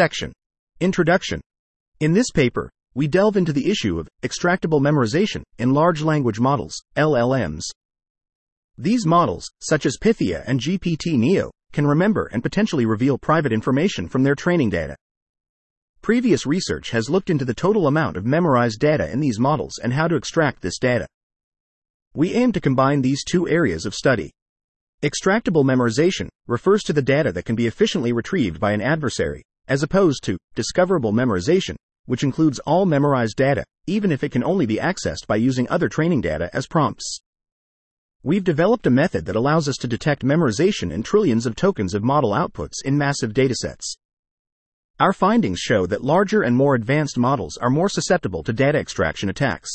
Section Introduction. In this paper, we delve into the issue of extractable memorization in large language models, LLMs. These models, such as Pythia and GPT Neo, can remember and potentially reveal private information from their training data. Previous research has looked into the total amount of memorized data in these models and how to extract this data. We aim to combine these two areas of study. Extractable memorization refers to the data that can be efficiently retrieved by an adversary, as opposed to discoverable memorization, which includes all memorized data, even if it can only be accessed by using other training data as prompts. We've developed a method that allows us to detect memorization in trillions of tokens of model outputs in massive datasets. Our findings show that larger and more advanced models are more susceptible to data extraction attacks.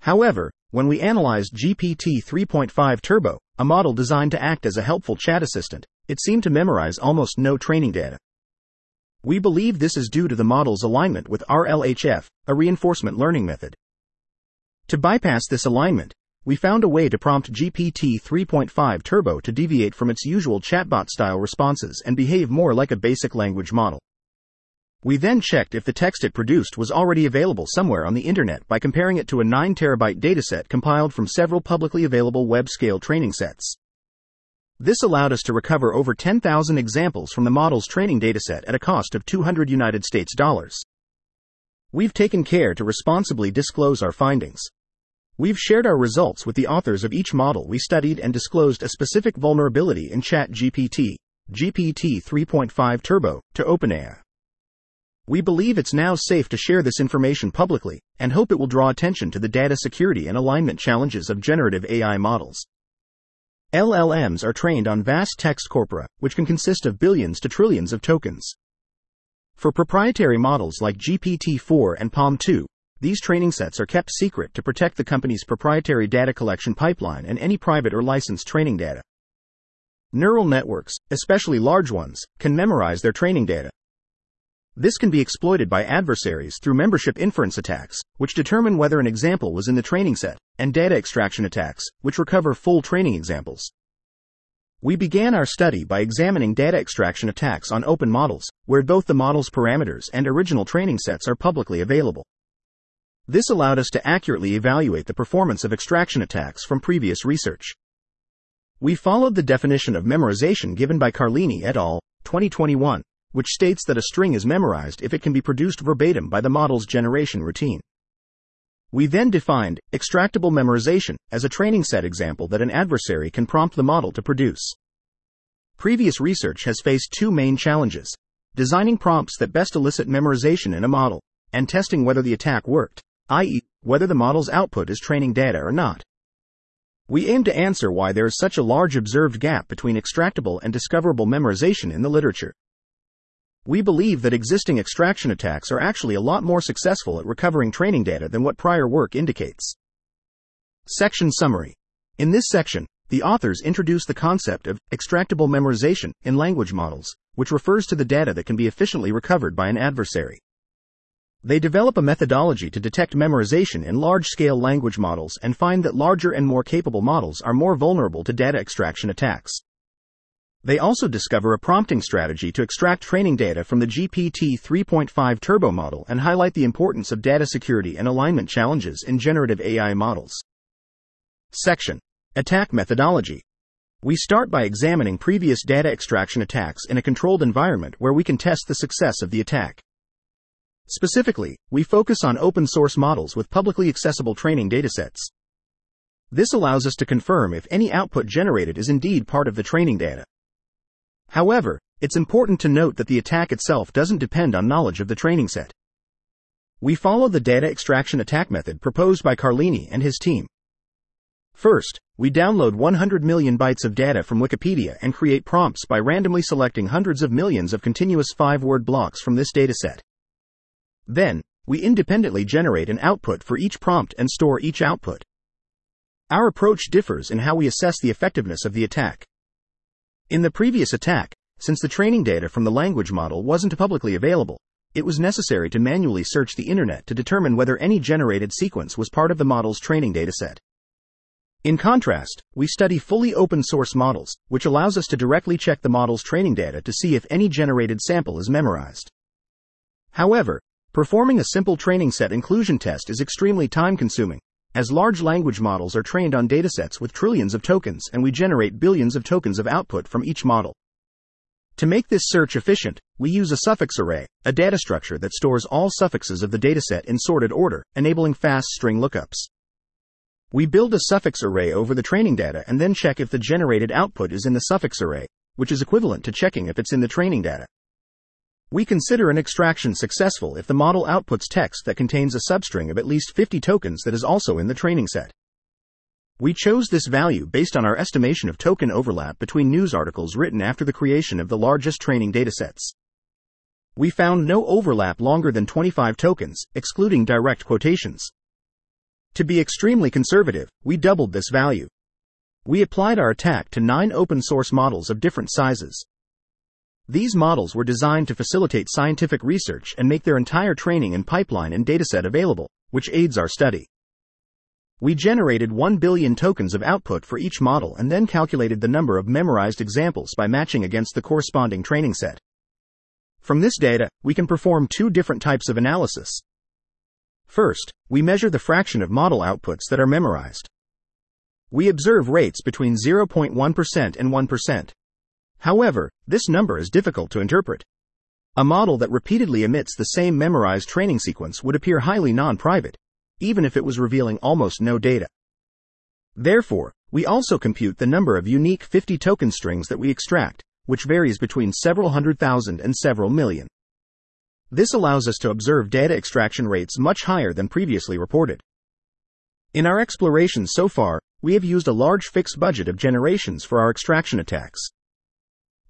However, when we analyzed GPT 3.5 Turbo, a model designed to act as a helpful chat assistant, it seemed to memorize almost no training data. We believe this is due to the model's alignment with RLHF, a reinforcement learning method. To bypass this alignment, we found a way to prompt GPT 3.5 Turbo to deviate from its usual chatbot style responses and behave more like a basic language model. We then checked if the text it produced was already available somewhere on the internet by comparing it to a 9 terabyte dataset compiled from several publicly available web scale training sets. This allowed us to recover over 10,000 examples from the model's training dataset at a cost of 200 United States dollars. We've taken care to responsibly disclose our findings. We've shared our results with the authors of each model we studied and disclosed a specific vulnerability in ChatGPT, GPT 3.5 Turbo, to OpenAI. We believe it's now safe to share this information publicly and hope it will draw attention to the data security and alignment challenges of generative AI models. LLMs are trained on vast text corpora, which can consist of billions to trillions of tokens. For proprietary models like GPT 4 and PaLM 2, these training sets are kept secret to protect the company's proprietary data collection pipeline and any private or licensed training data. Neural networks, especially large ones, can memorize their training data. This can be exploited by adversaries through membership inference attacks, which determine whether an example was in the training set, and data extraction attacks, which recover full training examples. We began our study by examining data extraction attacks on open models, where both the model's parameters and original training sets are publicly available. This allowed us to accurately evaluate the performance of extraction attacks from previous research. We followed the definition of memorization given by Carlini et al., 2021 which states that a string is memorized if it can be produced verbatim by the model's generation routine. We then defined extractable memorization as a training set example that an adversary can prompt the model to produce. Previous research has faced two main challenges designing prompts that best elicit memorization in a model, and testing whether the attack worked, i.e., whether the model's output is training data or not. We aim to answer why there is such a large observed gap between extractable and discoverable memorization in the literature. We believe that existing extraction attacks are actually a lot more successful at recovering training data than what prior work indicates. Section Summary In this section, the authors introduce the concept of extractable memorization in language models, which refers to the data that can be efficiently recovered by an adversary. They develop a methodology to detect memorization in large scale language models and find that larger and more capable models are more vulnerable to data extraction attacks. They also discover a prompting strategy to extract training data from the GPT 3.5 Turbo model and highlight the importance of data security and alignment challenges in generative AI models. Section Attack Methodology We start by examining previous data extraction attacks in a controlled environment where we can test the success of the attack. Specifically, we focus on open source models with publicly accessible training datasets. This allows us to confirm if any output generated is indeed part of the training data. However, it's important to note that the attack itself doesn't depend on knowledge of the training set. We follow the data extraction attack method proposed by Carlini and his team. First, we download 100 million bytes of data from Wikipedia and create prompts by randomly selecting hundreds of millions of continuous five word blocks from this dataset. Then, we independently generate an output for each prompt and store each output. Our approach differs in how we assess the effectiveness of the attack. In the previous attack, since the training data from the language model wasn't publicly available, it was necessary to manually search the internet to determine whether any generated sequence was part of the model's training dataset. In contrast, we study fully open source models, which allows us to directly check the model's training data to see if any generated sample is memorized. However, performing a simple training set inclusion test is extremely time consuming, as large language models are trained on datasets with trillions of tokens and we generate billions of tokens of output from each model. To make this search efficient, we use a suffix array, a data structure that stores all suffixes of the dataset in sorted order, enabling fast string lookups. We build a suffix array over the training data and then check if the generated output is in the suffix array, which is equivalent to checking if it's in the training data. We consider an extraction successful if the model outputs text that contains a substring of at least 50 tokens that is also in the training set. We chose this value based on our estimation of token overlap between news articles written after the creation of the largest training datasets. We found no overlap longer than 25 tokens, excluding direct quotations. To be extremely conservative, we doubled this value. We applied our attack to nine open source models of different sizes. These models were designed to facilitate scientific research and make their entire training and pipeline and dataset available, which aids our study. We generated 1 billion tokens of output for each model and then calculated the number of memorized examples by matching against the corresponding training set. From this data, we can perform two different types of analysis. First, we measure the fraction of model outputs that are memorized. We observe rates between 0.1% and 1%. However, this number is difficult to interpret. A model that repeatedly emits the same memorized training sequence would appear highly non private, even if it was revealing almost no data. Therefore, we also compute the number of unique 50 token strings that we extract, which varies between several hundred thousand and several million. This allows us to observe data extraction rates much higher than previously reported. In our explorations so far, we have used a large fixed budget of generations for our extraction attacks.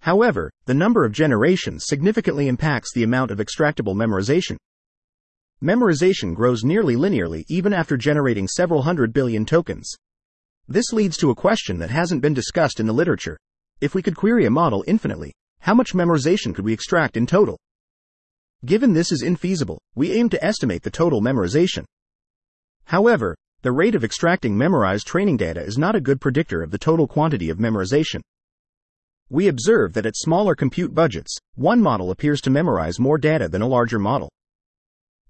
However, the number of generations significantly impacts the amount of extractable memorization. Memorization grows nearly linearly even after generating several hundred billion tokens. This leads to a question that hasn't been discussed in the literature. If we could query a model infinitely, how much memorization could we extract in total? Given this is infeasible, we aim to estimate the total memorization. However, the rate of extracting memorized training data is not a good predictor of the total quantity of memorization. We observe that at smaller compute budgets, one model appears to memorize more data than a larger model.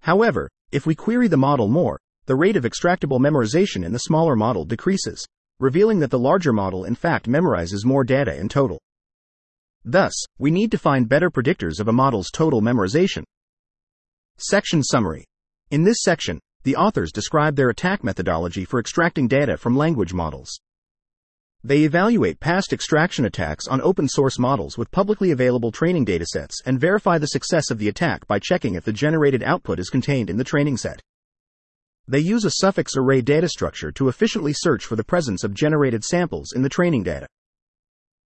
However, if we query the model more, the rate of extractable memorization in the smaller model decreases, revealing that the larger model in fact memorizes more data in total. Thus, we need to find better predictors of a model's total memorization. Section Summary In this section, the authors describe their attack methodology for extracting data from language models. They evaluate past extraction attacks on open source models with publicly available training datasets and verify the success of the attack by checking if the generated output is contained in the training set. They use a suffix array data structure to efficiently search for the presence of generated samples in the training data.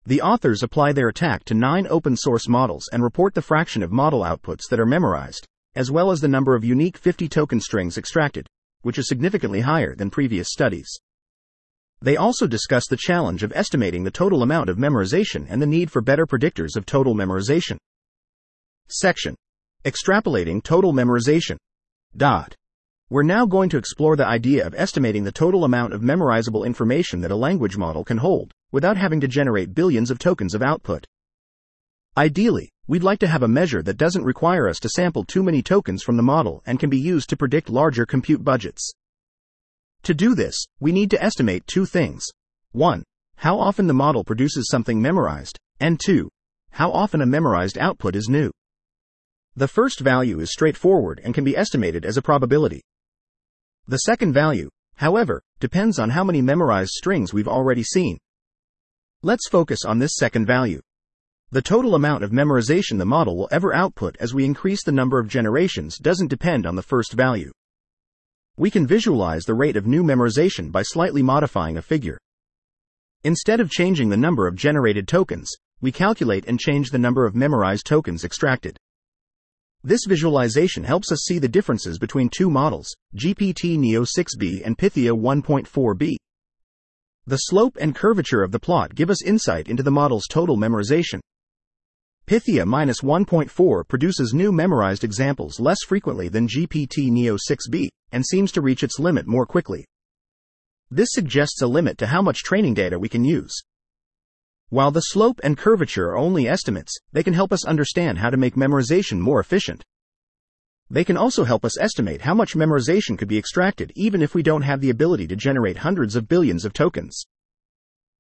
The authors apply their attack to nine open source models and report the fraction of model outputs that are memorized, as well as the number of unique 50 token strings extracted, which is significantly higher than previous studies. They also discuss the challenge of estimating the total amount of memorization and the need for better predictors of total memorization. Section Extrapolating Total Memorization. Dot. We're now going to explore the idea of estimating the total amount of memorizable information that a language model can hold, without having to generate billions of tokens of output. Ideally, we'd like to have a measure that doesn't require us to sample too many tokens from the model and can be used to predict larger compute budgets. To do this, we need to estimate two things. 1. How often the model produces something memorized, and 2. How often a memorized output is new. The first value is straightforward and can be estimated as a probability. The second value, however, depends on how many memorized strings we've already seen. Let's focus on this second value. The total amount of memorization the model will ever output as we increase the number of generations doesn't depend on the first value. We can visualize the rate of new memorization by slightly modifying a figure. Instead of changing the number of generated tokens, we calculate and change the number of memorized tokens extracted. This visualization helps us see the differences between two models, GPT Neo 6b and Pythia 1.4b. The slope and curvature of the plot give us insight into the model's total memorization. Pythia 1.4 produces new memorized examples less frequently than GPT Neo 6b, and seems to reach its limit more quickly. This suggests a limit to how much training data we can use. While the slope and curvature are only estimates, they can help us understand how to make memorization more efficient. They can also help us estimate how much memorization could be extracted even if we don't have the ability to generate hundreds of billions of tokens.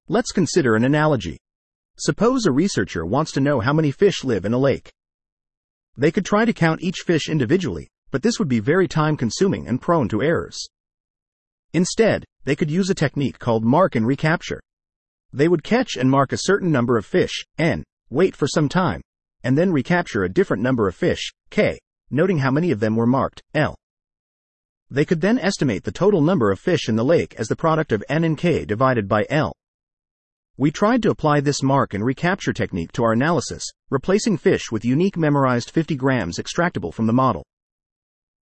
Let's consider an analogy. Suppose a researcher wants to know how many fish live in a lake. They could try to count each fish individually, but this would be very time consuming and prone to errors. Instead, they could use a technique called mark and recapture. They would catch and mark a certain number of fish, n, wait for some time, and then recapture a different number of fish, k, noting how many of them were marked, l. They could then estimate the total number of fish in the lake as the product of n and k divided by l. We tried to apply this mark and recapture technique to our analysis, replacing fish with unique memorized 50 grams extractable from the model.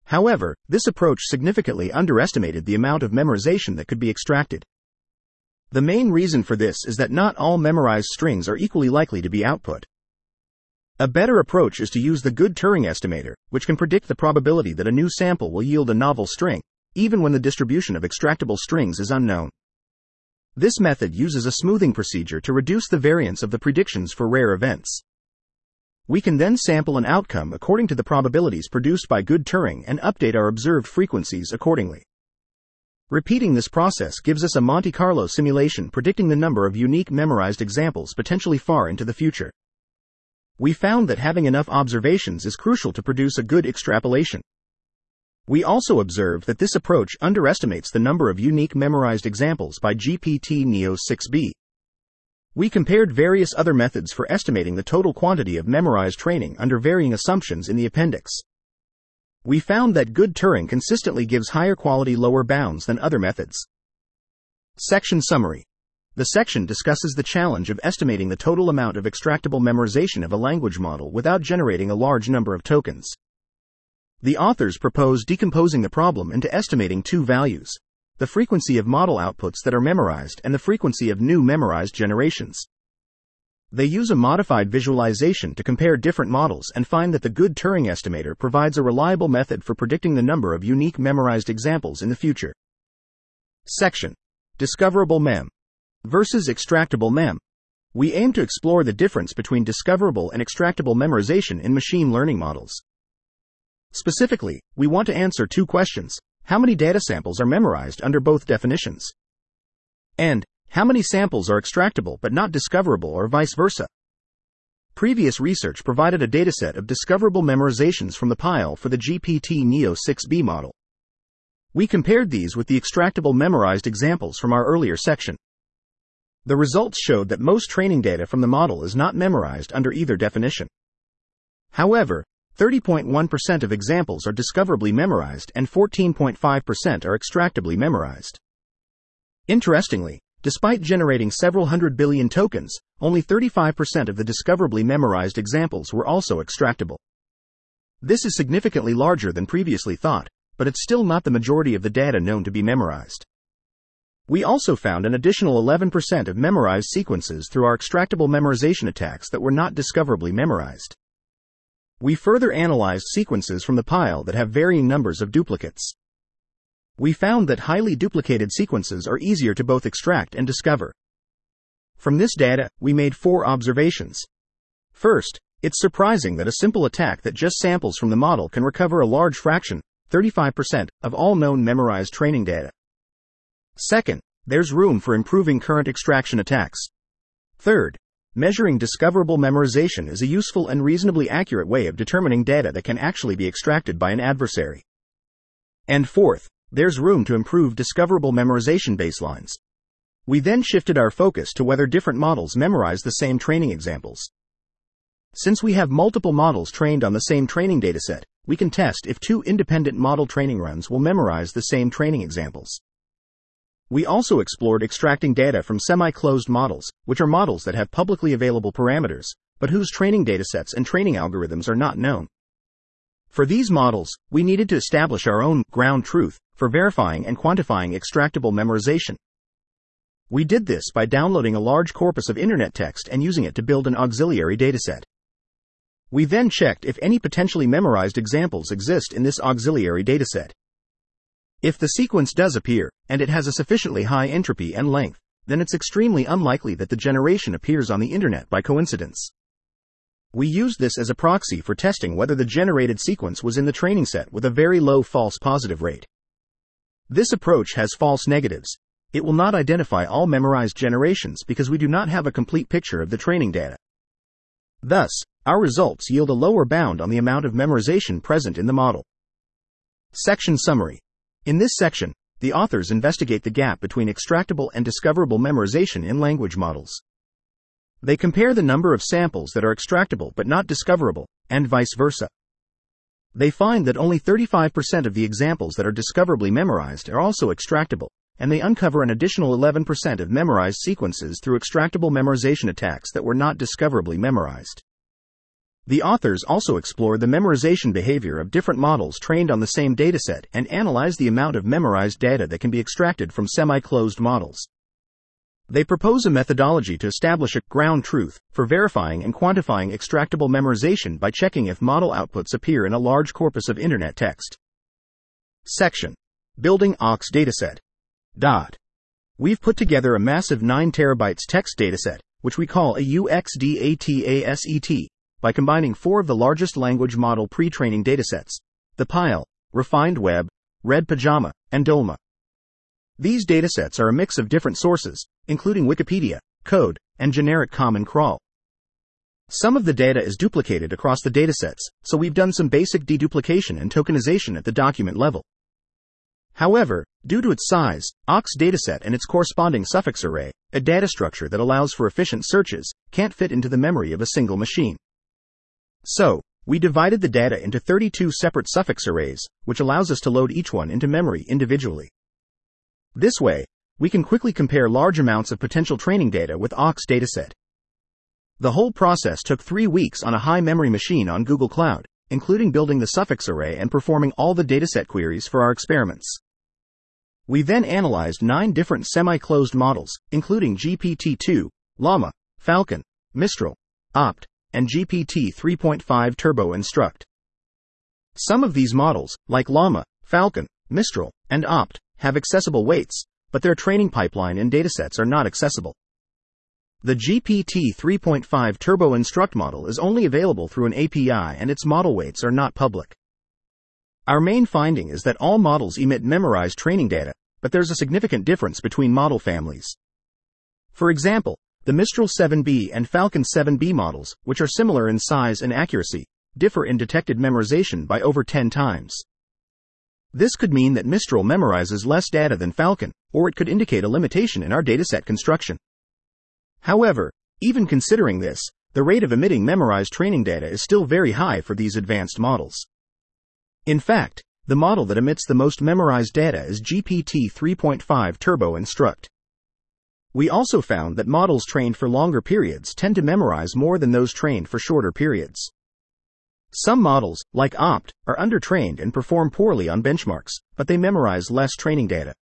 However, this approach significantly underestimated the amount of memorization that could be extracted. The main reason for this is that not all memorized strings are equally likely to be output. A better approach is to use the good Turing estimator, which can predict the probability that a new sample will yield a novel string, even when the distribution of extractable strings is unknown. This method uses a smoothing procedure to reduce the variance of the predictions for rare events. We can then sample an outcome according to the probabilities produced by good Turing and update our observed frequencies accordingly. Repeating this process gives us a Monte Carlo simulation predicting the number of unique memorized examples potentially far into the future. We found that having enough observations is crucial to produce a good extrapolation. We also observed that this approach underestimates the number of unique memorized examples by GPT Neo 6b. We compared various other methods for estimating the total quantity of memorized training under varying assumptions in the appendix. We found that good Turing consistently gives higher quality lower bounds than other methods. Section Summary The section discusses the challenge of estimating the total amount of extractable memorization of a language model without generating a large number of tokens. The authors propose decomposing the problem into estimating two values the frequency of model outputs that are memorized and the frequency of new memorized generations. They use a modified visualization to compare different models and find that the good Turing estimator provides a reliable method for predicting the number of unique memorized examples in the future. Section Discoverable MEM versus extractable MEM. We aim to explore the difference between discoverable and extractable memorization in machine learning models. Specifically, we want to answer two questions. How many data samples are memorized under both definitions? And, how many samples are extractable but not discoverable or vice versa? Previous research provided a dataset of discoverable memorizations from the pile for the GPT Neo 6b model. We compared these with the extractable memorized examples from our earlier section. The results showed that most training data from the model is not memorized under either definition. However, 30.1% of examples are discoverably memorized and 14.5% are extractably memorized. Interestingly, despite generating several hundred billion tokens, only 35% of the discoverably memorized examples were also extractable. This is significantly larger than previously thought, but it's still not the majority of the data known to be memorized. We also found an additional 11% of memorized sequences through our extractable memorization attacks that were not discoverably memorized. We further analyzed sequences from the pile that have varying numbers of duplicates. We found that highly duplicated sequences are easier to both extract and discover. From this data, we made four observations. First, it's surprising that a simple attack that just samples from the model can recover a large fraction, 35%, of all known memorized training data. Second, there's room for improving current extraction attacks. Third, Measuring discoverable memorization is a useful and reasonably accurate way of determining data that can actually be extracted by an adversary. And fourth, there's room to improve discoverable memorization baselines. We then shifted our focus to whether different models memorize the same training examples. Since we have multiple models trained on the same training dataset, we can test if two independent model training runs will memorize the same training examples. We also explored extracting data from semi-closed models, which are models that have publicly available parameters, but whose training datasets and training algorithms are not known. For these models, we needed to establish our own ground truth for verifying and quantifying extractable memorization. We did this by downloading a large corpus of internet text and using it to build an auxiliary dataset. We then checked if any potentially memorized examples exist in this auxiliary dataset. If the sequence does appear, and it has a sufficiently high entropy and length, then it's extremely unlikely that the generation appears on the internet by coincidence. We used this as a proxy for testing whether the generated sequence was in the training set with a very low false positive rate. This approach has false negatives. It will not identify all memorized generations because we do not have a complete picture of the training data. Thus, our results yield a lower bound on the amount of memorization present in the model. Section Summary in this section, the authors investigate the gap between extractable and discoverable memorization in language models. They compare the number of samples that are extractable but not discoverable, and vice versa. They find that only 35% of the examples that are discoverably memorized are also extractable, and they uncover an additional 11% of memorized sequences through extractable memorization attacks that were not discoverably memorized. The authors also explore the memorization behavior of different models trained on the same dataset and analyze the amount of memorized data that can be extracted from semi closed models. They propose a methodology to establish a ground truth for verifying and quantifying extractable memorization by checking if model outputs appear in a large corpus of internet text. Section Building AUX Dataset. Dot. We've put together a massive 9 terabytes text dataset, which we call AUX dataset, by combining four of the largest language model pre training datasets the PILE, Refined Web, Red Pajama, and Dolma. These datasets are a mix of different sources, including Wikipedia, code, and generic Common Crawl. Some of the data is duplicated across the datasets, so we've done some basic deduplication and tokenization at the document level. However, due to its size, AUX dataset and its corresponding suffix array, a data structure that allows for efficient searches, can't fit into the memory of a single machine. So, we divided the data into 32 separate suffix arrays, which allows us to load each one into memory individually. This way, we can quickly compare large amounts of potential training data with AUX dataset. The whole process took three weeks on a high memory machine on Google Cloud, including building the suffix array and performing all the dataset queries for our experiments. We then analyzed nine different semi closed models, including GPT 2, Llama, Falcon, Mistral, Opt, and GPT 3.5 Turbo Instruct. Some of these models, like Llama, Falcon, Mistral, and Opt, have accessible weights, but their training pipeline and datasets are not accessible. The GPT 3.5 Turbo Instruct model is only available through an API and its model weights are not public. Our main finding is that all models emit memorized training data, but there's a significant difference between model families. For example, the Mistral 7B and Falcon 7B models, which are similar in size and accuracy, differ in detected memorization by over 10 times. This could mean that Mistral memorizes less data than Falcon, or it could indicate a limitation in our dataset construction. However, even considering this, the rate of emitting memorized training data is still very high for these advanced models. In fact, the model that emits the most memorized data is GPT 3.5 Turbo Instruct. We also found that models trained for longer periods tend to memorize more than those trained for shorter periods. Some models, like OPT, are undertrained and perform poorly on benchmarks, but they memorize less training data.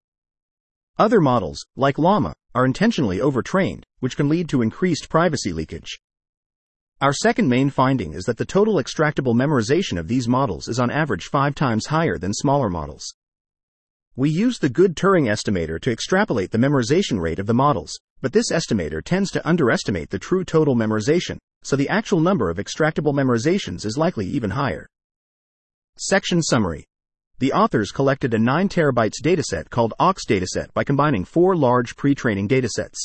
Other models, like Llama, are intentionally overtrained, which can lead to increased privacy leakage. Our second main finding is that the total extractable memorization of these models is on average five times higher than smaller models. We use the good Turing estimator to extrapolate the memorization rate of the models, but this estimator tends to underestimate the true total memorization, so the actual number of extractable memorizations is likely even higher. Section Summary The authors collected a 9 terabytes dataset called AUX dataset by combining four large pre training datasets.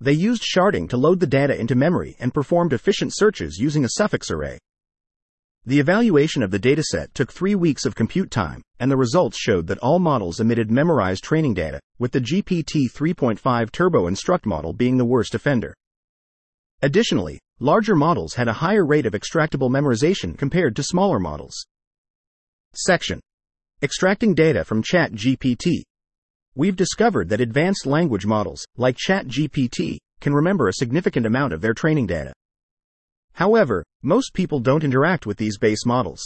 They used sharding to load the data into memory and performed efficient searches using a suffix array. The evaluation of the dataset took three weeks of compute time, and the results showed that all models emitted memorized training data, with the GPT 3.5 Turbo Instruct model being the worst offender. Additionally, larger models had a higher rate of extractable memorization compared to smaller models. Section Extracting data from ChatGPT. We've discovered that advanced language models, like ChatGPT, can remember a significant amount of their training data. However, most people don't interact with these base models.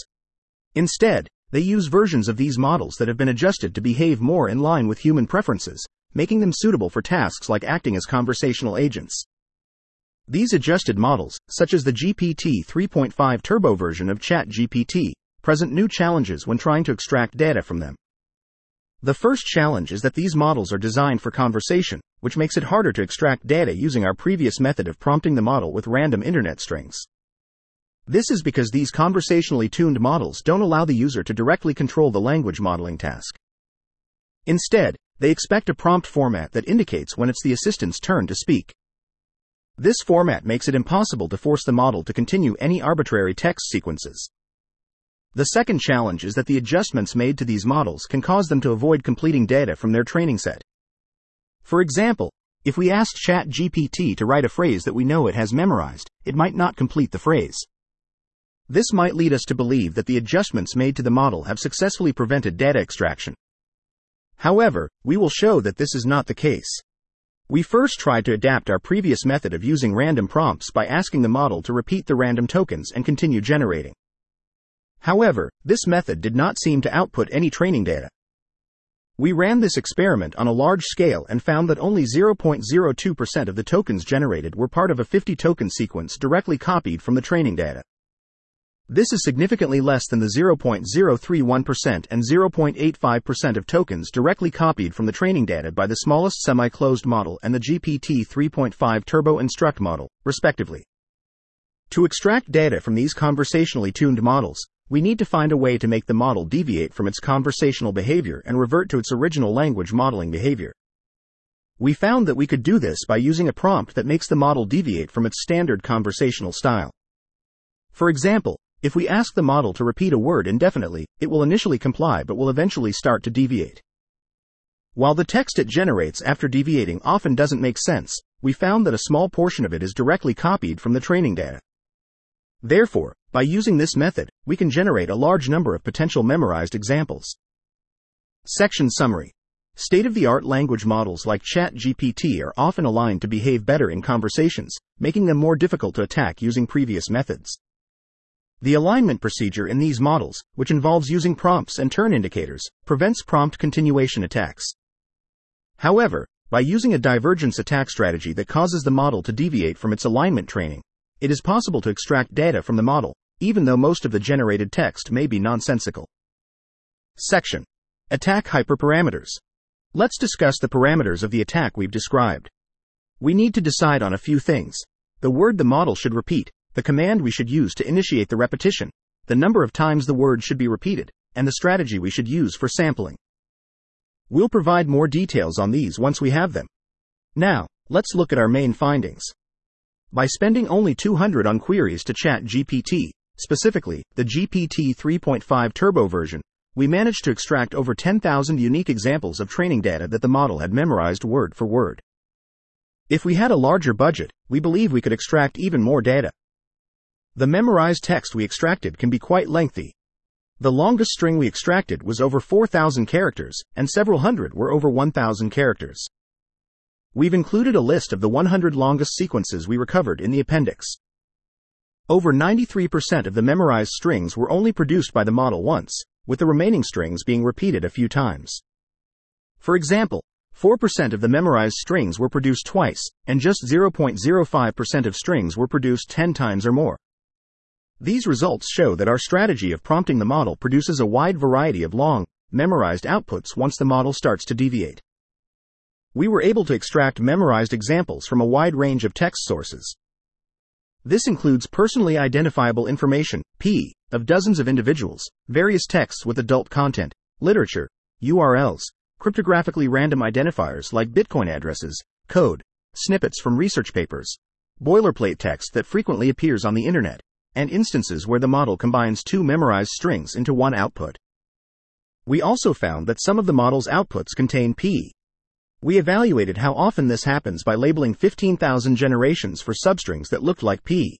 Instead, they use versions of these models that have been adjusted to behave more in line with human preferences, making them suitable for tasks like acting as conversational agents. These adjusted models, such as the GPT 3.5 Turbo version of ChatGPT, present new challenges when trying to extract data from them. The first challenge is that these models are designed for conversation, which makes it harder to extract data using our previous method of prompting the model with random internet strings. This is because these conversationally tuned models don't allow the user to directly control the language modeling task. Instead, they expect a prompt format that indicates when it's the assistant's turn to speak. This format makes it impossible to force the model to continue any arbitrary text sequences. The second challenge is that the adjustments made to these models can cause them to avoid completing data from their training set. For example, if we ask ChatGPT to write a phrase that we know it has memorized, it might not complete the phrase. This might lead us to believe that the adjustments made to the model have successfully prevented data extraction. However, we will show that this is not the case. We first tried to adapt our previous method of using random prompts by asking the model to repeat the random tokens and continue generating. However, this method did not seem to output any training data. We ran this experiment on a large scale and found that only 0.02% of the tokens generated were part of a 50 token sequence directly copied from the training data. This is significantly less than the 0.031% and 0.85% of tokens directly copied from the training data by the smallest semi closed model and the GPT 3.5 Turbo Instruct model, respectively. To extract data from these conversationally tuned models, we need to find a way to make the model deviate from its conversational behavior and revert to its original language modeling behavior. We found that we could do this by using a prompt that makes the model deviate from its standard conversational style. For example, if we ask the model to repeat a word indefinitely, it will initially comply but will eventually start to deviate. While the text it generates after deviating often doesn't make sense, we found that a small portion of it is directly copied from the training data. Therefore, by using this method, we can generate a large number of potential memorized examples. Section Summary State of the art language models like ChatGPT are often aligned to behave better in conversations, making them more difficult to attack using previous methods. The alignment procedure in these models, which involves using prompts and turn indicators, prevents prompt continuation attacks. However, by using a divergence attack strategy that causes the model to deviate from its alignment training, it is possible to extract data from the model, even though most of the generated text may be nonsensical. Section Attack Hyperparameters. Let's discuss the parameters of the attack we've described. We need to decide on a few things. The word the model should repeat, the command we should use to initiate the repetition, the number of times the word should be repeated, and the strategy we should use for sampling. We'll provide more details on these once we have them. Now, let's look at our main findings. By spending only 200 on queries to Chat GPT, specifically the GPT 3.5 Turbo version, we managed to extract over 10,000 unique examples of training data that the model had memorized word for word. If we had a larger budget, we believe we could extract even more data. The memorized text we extracted can be quite lengthy. The longest string we extracted was over 4,000 characters, and several hundred were over 1,000 characters. We've included a list of the 100 longest sequences we recovered in the appendix. Over 93% of the memorized strings were only produced by the model once, with the remaining strings being repeated a few times. For example, 4% of the memorized strings were produced twice, and just 0.05% of strings were produced 10 times or more. These results show that our strategy of prompting the model produces a wide variety of long, memorized outputs once the model starts to deviate. We were able to extract memorized examples from a wide range of text sources. This includes personally identifiable information, P, of dozens of individuals, various texts with adult content, literature, URLs, cryptographically random identifiers like Bitcoin addresses, code, snippets from research papers, boilerplate text that frequently appears on the internet, and instances where the model combines two memorized strings into one output. We also found that some of the model's outputs contain P. We evaluated how often this happens by labeling 15,000 generations for substrings that looked like P.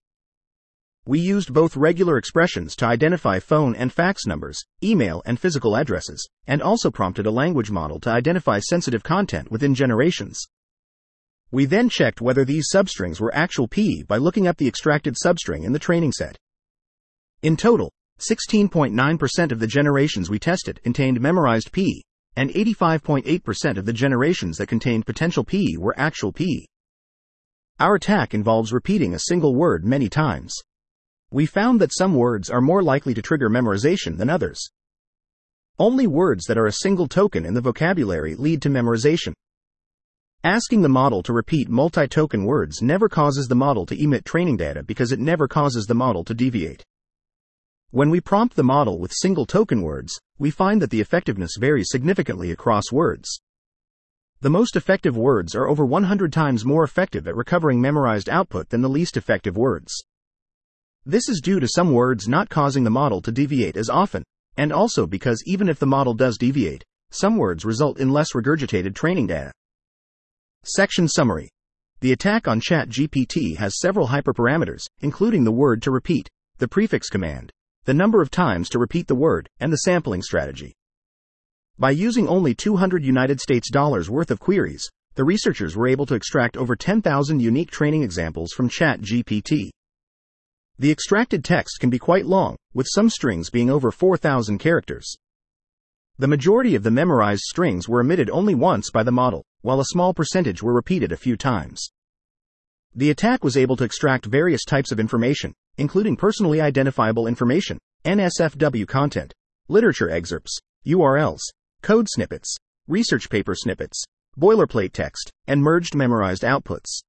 We used both regular expressions to identify phone and fax numbers, email and physical addresses, and also prompted a language model to identify sensitive content within generations. We then checked whether these substrings were actual P by looking up the extracted substring in the training set. In total, 16.9% of the generations we tested contained memorized P, and 85.8% of the generations that contained potential P were actual P. Our attack involves repeating a single word many times. We found that some words are more likely to trigger memorization than others. Only words that are a single token in the vocabulary lead to memorization. Asking the model to repeat multi token words never causes the model to emit training data because it never causes the model to deviate. When we prompt the model with single token words, we find that the effectiveness varies significantly across words. The most effective words are over 100 times more effective at recovering memorized output than the least effective words. This is due to some words not causing the model to deviate as often, and also because even if the model does deviate, some words result in less regurgitated training data. Section Summary The attack on ChatGPT has several hyperparameters, including the word to repeat, the prefix command, the number of times to repeat the word, and the sampling strategy. By using only 200 United States dollars worth of queries, the researchers were able to extract over 10,000 unique training examples from ChatGPT. The extracted text can be quite long, with some strings being over 4,000 characters. The majority of the memorized strings were omitted only once by the model, while a small percentage were repeated a few times. The attack was able to extract various types of information, including personally identifiable information, NSFW content, literature excerpts, URLs, code snippets, research paper snippets, boilerplate text, and merged memorized outputs.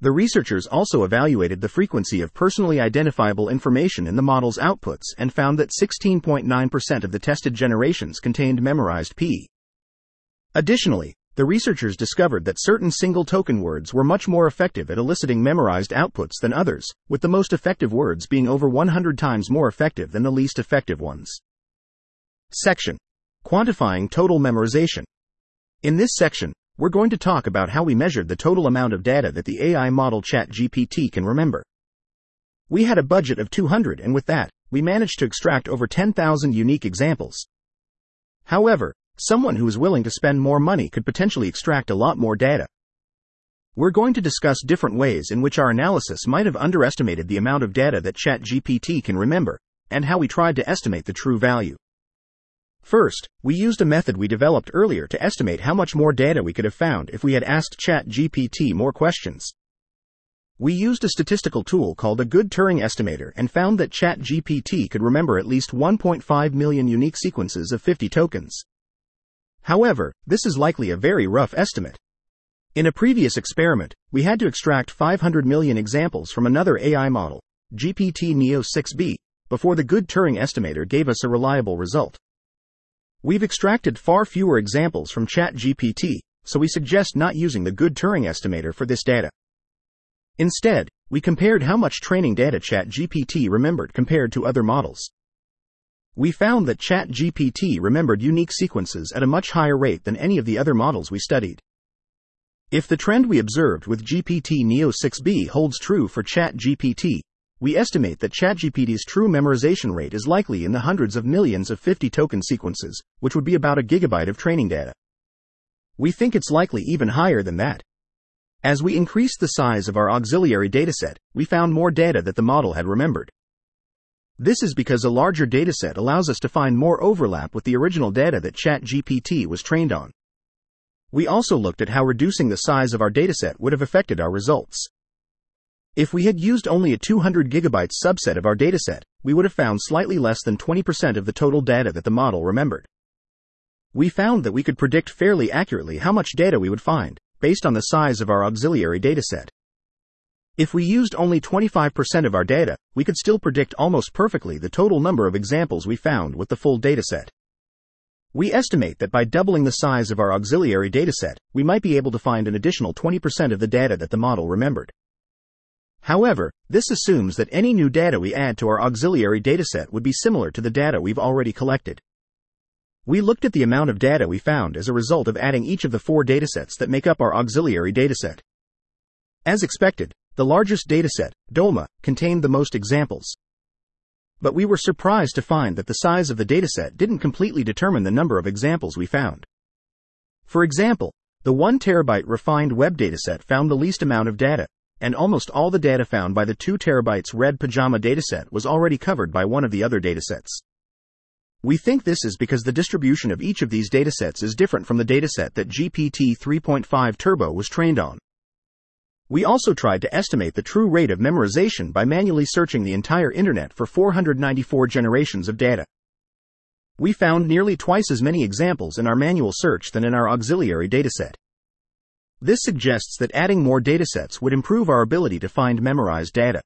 The researchers also evaluated the frequency of personally identifiable information in the model's outputs and found that 16.9% of the tested generations contained memorized P. Additionally, the researchers discovered that certain single token words were much more effective at eliciting memorized outputs than others, with the most effective words being over 100 times more effective than the least effective ones. Section Quantifying total memorization. In this section, we're going to talk about how we measured the total amount of data that the AI model ChatGPT can remember. We had a budget of 200 and with that, we managed to extract over 10,000 unique examples. However, someone who is willing to spend more money could potentially extract a lot more data. We're going to discuss different ways in which our analysis might have underestimated the amount of data that ChatGPT can remember, and how we tried to estimate the true value. First, we used a method we developed earlier to estimate how much more data we could have found if we had asked ChatGPT more questions. We used a statistical tool called a good Turing estimator and found that ChatGPT could remember at least 1.5 million unique sequences of 50 tokens. However, this is likely a very rough estimate. In a previous experiment, we had to extract 500 million examples from another AI model, GPT Neo 6b, before the good Turing estimator gave us a reliable result. We've extracted far fewer examples from ChatGPT, so we suggest not using the good Turing estimator for this data. Instead, we compared how much training data ChatGPT remembered compared to other models. We found that ChatGPT remembered unique sequences at a much higher rate than any of the other models we studied. If the trend we observed with GPT Neo 6b holds true for ChatGPT, we estimate that ChatGPT's true memorization rate is likely in the hundreds of millions of 50 token sequences, which would be about a gigabyte of training data. We think it's likely even higher than that. As we increased the size of our auxiliary dataset, we found more data that the model had remembered. This is because a larger dataset allows us to find more overlap with the original data that ChatGPT was trained on. We also looked at how reducing the size of our dataset would have affected our results. If we had used only a 200 gigabyte subset of our dataset, we would have found slightly less than 20% of the total data that the model remembered. We found that we could predict fairly accurately how much data we would find, based on the size of our auxiliary dataset. If we used only 25% of our data, we could still predict almost perfectly the total number of examples we found with the full dataset. We estimate that by doubling the size of our auxiliary dataset, we might be able to find an additional 20% of the data that the model remembered. However, this assumes that any new data we add to our auxiliary dataset would be similar to the data we've already collected. We looked at the amount of data we found as a result of adding each of the four datasets that make up our auxiliary dataset. As expected, the largest dataset, DOLMA, contained the most examples. But we were surprised to find that the size of the dataset didn't completely determine the number of examples we found. For example, the 1 terabyte refined web dataset found the least amount of data, and almost all the data found by the 2 terabytes red pajama dataset was already covered by one of the other datasets. We think this is because the distribution of each of these datasets is different from the dataset that GPT 3.5 Turbo was trained on. We also tried to estimate the true rate of memorization by manually searching the entire internet for 494 generations of data. We found nearly twice as many examples in our manual search than in our auxiliary dataset. This suggests that adding more datasets would improve our ability to find memorized data.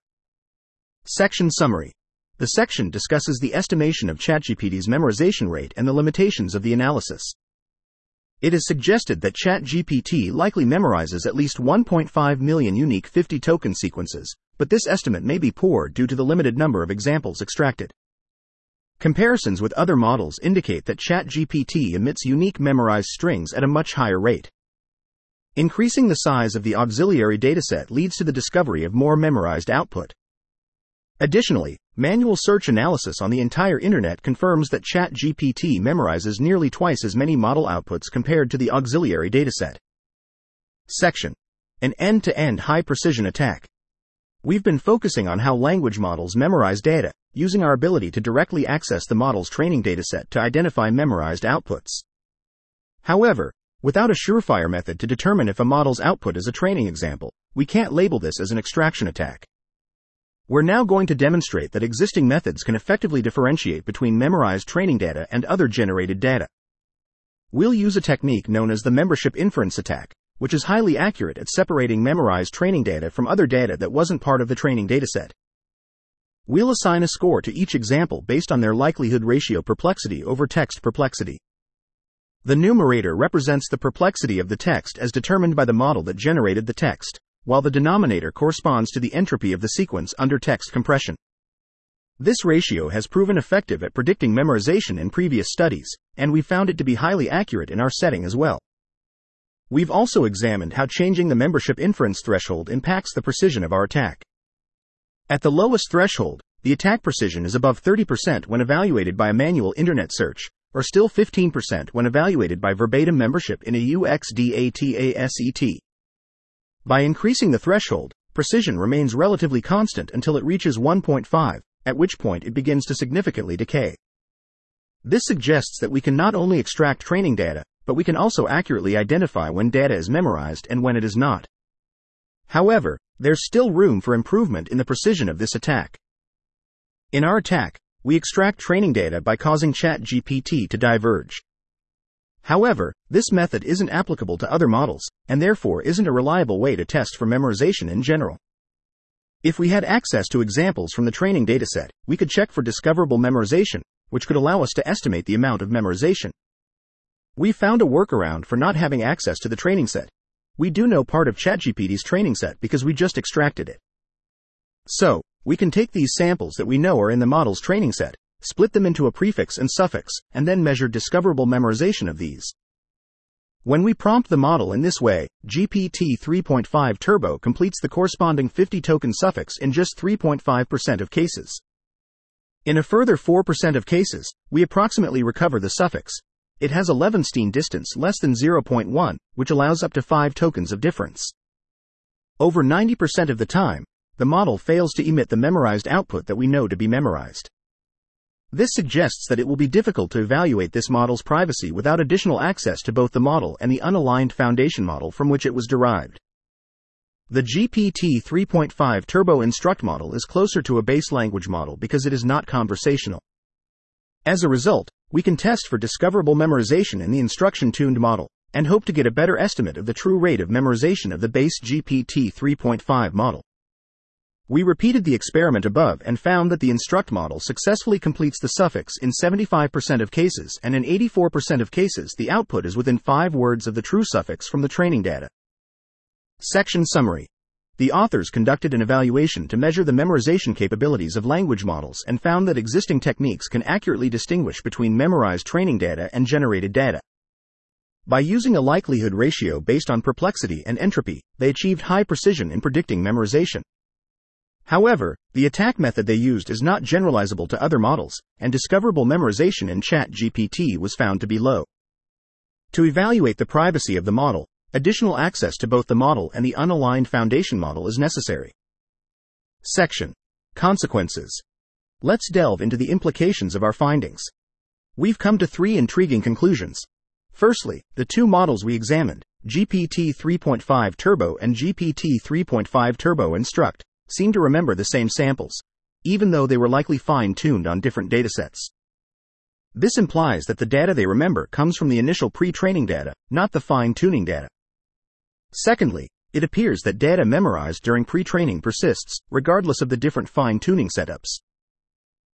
Section Summary The section discusses the estimation of ChatGPT's memorization rate and the limitations of the analysis. It is suggested that ChatGPT likely memorizes at least 1.5 million unique 50 token sequences, but this estimate may be poor due to the limited number of examples extracted. Comparisons with other models indicate that ChatGPT emits unique memorized strings at a much higher rate. Increasing the size of the auxiliary dataset leads to the discovery of more memorized output. Additionally, manual search analysis on the entire internet confirms that ChatGPT memorizes nearly twice as many model outputs compared to the auxiliary dataset. Section An end to end high precision attack. We've been focusing on how language models memorize data, using our ability to directly access the model's training dataset to identify memorized outputs. However, without a surefire method to determine if a model's output is a training example, we can't label this as an extraction attack. We're now going to demonstrate that existing methods can effectively differentiate between memorized training data and other generated data. We'll use a technique known as the membership inference attack, which is highly accurate at separating memorized training data from other data that wasn't part of the training dataset. We'll assign a score to each example based on their likelihood ratio perplexity over text perplexity. The numerator represents the perplexity of the text as determined by the model that generated the text while the denominator corresponds to the entropy of the sequence under text compression. This ratio has proven effective at predicting memorization in previous studies, and we found it to be highly accurate in our setting as well. We've also examined how changing the membership inference threshold impacts the precision of our attack. At the lowest threshold, the attack precision is above 30% when evaluated by a manual internet search, or still 15% when evaluated by verbatim membership in AUX dataset. By increasing the threshold, precision remains relatively constant until it reaches 1.5, at which point it begins to significantly decay. This suggests that we can not only extract training data, but we can also accurately identify when data is memorized and when it is not. However, there's still room for improvement in the precision of this attack. In our attack, we extract training data by causing ChatGPT to diverge. However, this method isn't applicable to other models, and therefore isn't a reliable way to test for memorization in general. If we had access to examples from the training dataset, we could check for discoverable memorization, which could allow us to estimate the amount of memorization. We found a workaround for not having access to the training set. We do know part of ChatGPT's training set because we just extracted it. So, we can take these samples that we know are in the model's training set, split them into a prefix and suffix, and then measure discoverable memorization of these. When we prompt the model in this way, GPT 3.5 Turbo completes the corresponding 50 token suffix in just 3.5% of cases. In a further 4% of cases, we approximately recover the suffix. It has a Levenshtein distance less than 0.1, which allows up to 5 tokens of difference. Over 90% of the time, the model fails to emit the memorized output that we know to be memorized. This suggests that it will be difficult to evaluate this model's privacy without additional access to both the model and the unaligned foundation model from which it was derived. The GPT 3.5 Turbo Instruct model is closer to a base language model because it is not conversational. As a result, we can test for discoverable memorization in the instruction tuned model, and hope to get a better estimate of the true rate of memorization of the base GPT 3.5 model. We repeated the experiment above and found that the instruct model successfully completes the suffix in 75% of cases and in 84% of cases the output is within 5 words of the true suffix from the training data. Section Summary The authors conducted an evaluation to measure the memorization capabilities of language models and found that existing techniques can accurately distinguish between memorized training data and generated data. By using a likelihood ratio based on perplexity and entropy, they achieved high precision in predicting memorization. However, the attack method they used is not generalizable to other models, and discoverable memorization in ChatGPT was found to be low. To evaluate the privacy of the model, additional access to both the model and the unaligned foundation model is necessary. Section Consequences. Let's delve into the implications of our findings. We've come to three intriguing conclusions. Firstly, the two models we examined, GPT 3.5 Turbo and GPT 3.5 Turbo Instruct, seem to remember the same samples, even though they were likely fine tuned on different datasets. This implies that the data they remember comes from the initial pre training data, not the fine tuning data. Secondly, it appears that data memorized during pre training persists, regardless of the different fine tuning setups.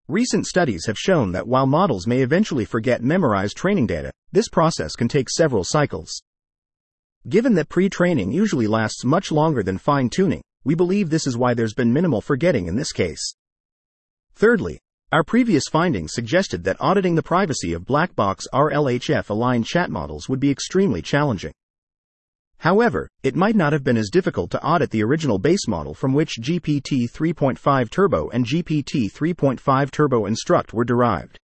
Recent studies have shown that while models may eventually forget memorized training data, this process can take several cycles. Given that pre training usually lasts much longer than fine tuning, we believe this is why there's been minimal forgetting in this case. Thirdly, our previous findings suggested that auditing the privacy of black box RLHF aligned chat models would be extremely challenging. However, it might not have been as difficult to audit the original base model from which GPT 3.5 Turbo and GPT 3.5 Turbo Instruct were derived.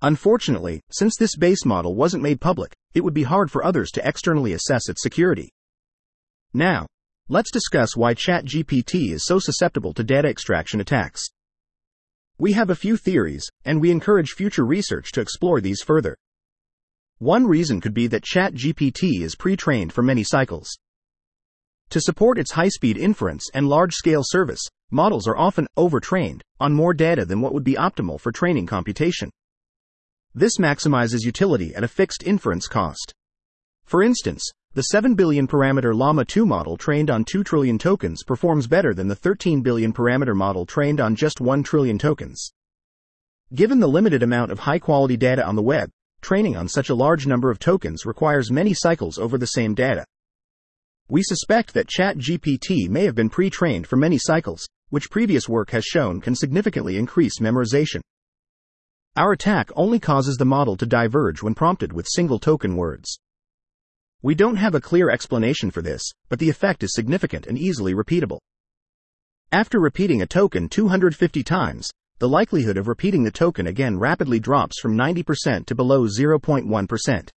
Unfortunately, since this base model wasn't made public, it would be hard for others to externally assess its security. Now, let's discuss why ChatGPT is so susceptible to data extraction attacks. We have a few theories, and we encourage future research to explore these further. One reason could be that ChatGPT is pre trained for many cycles. To support its high speed inference and large scale service, models are often overtrained on more data than what would be optimal for training computation. This maximizes utility at a fixed inference cost. For instance, the 7 billion parameter Llama 2 model trained on 2 trillion tokens performs better than the 13 billion parameter model trained on just 1 trillion tokens. Given the limited amount of high quality data on the web, training on such a large number of tokens requires many cycles over the same data. We suspect that ChatGPT may have been pre trained for many cycles, which previous work has shown can significantly increase memorization. Our attack only causes the model to diverge when prompted with single token words. We don't have a clear explanation for this, but the effect is significant and easily repeatable. After repeating a token 250 times, the likelihood of repeating the token again rapidly drops from 90% to below 0.1%.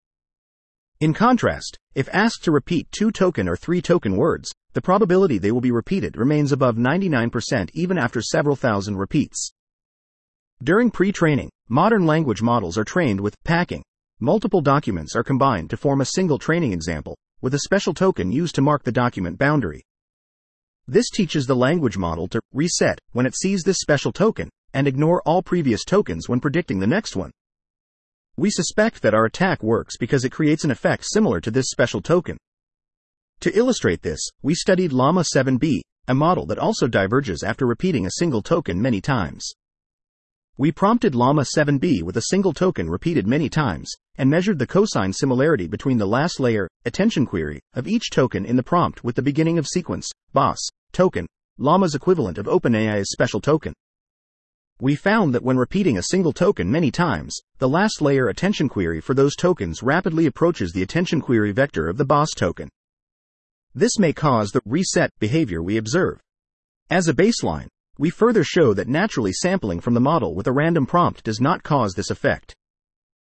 In contrast, if asked to repeat two token or three token words, the probability they will be repeated remains above 99% even after several thousand repeats. During pre training, modern language models are trained with packing. Multiple documents are combined to form a single training example, with a special token used to mark the document boundary. This teaches the language model to reset when it sees this special token and ignore all previous tokens when predicting the next one. We suspect that our attack works because it creates an effect similar to this special token. To illustrate this, we studied Llama 7b, a model that also diverges after repeating a single token many times. We prompted Llama 7b with a single token repeated many times, and measured the cosine similarity between the last layer, attention query, of each token in the prompt with the beginning of sequence, BOS, token, Llama's equivalent of OpenAI's special token. We found that when repeating a single token many times, the last layer attention query for those tokens rapidly approaches the attention query vector of the BOS token. This may cause the reset behavior we observe. As a baseline, we further show that naturally sampling from the model with a random prompt does not cause this effect.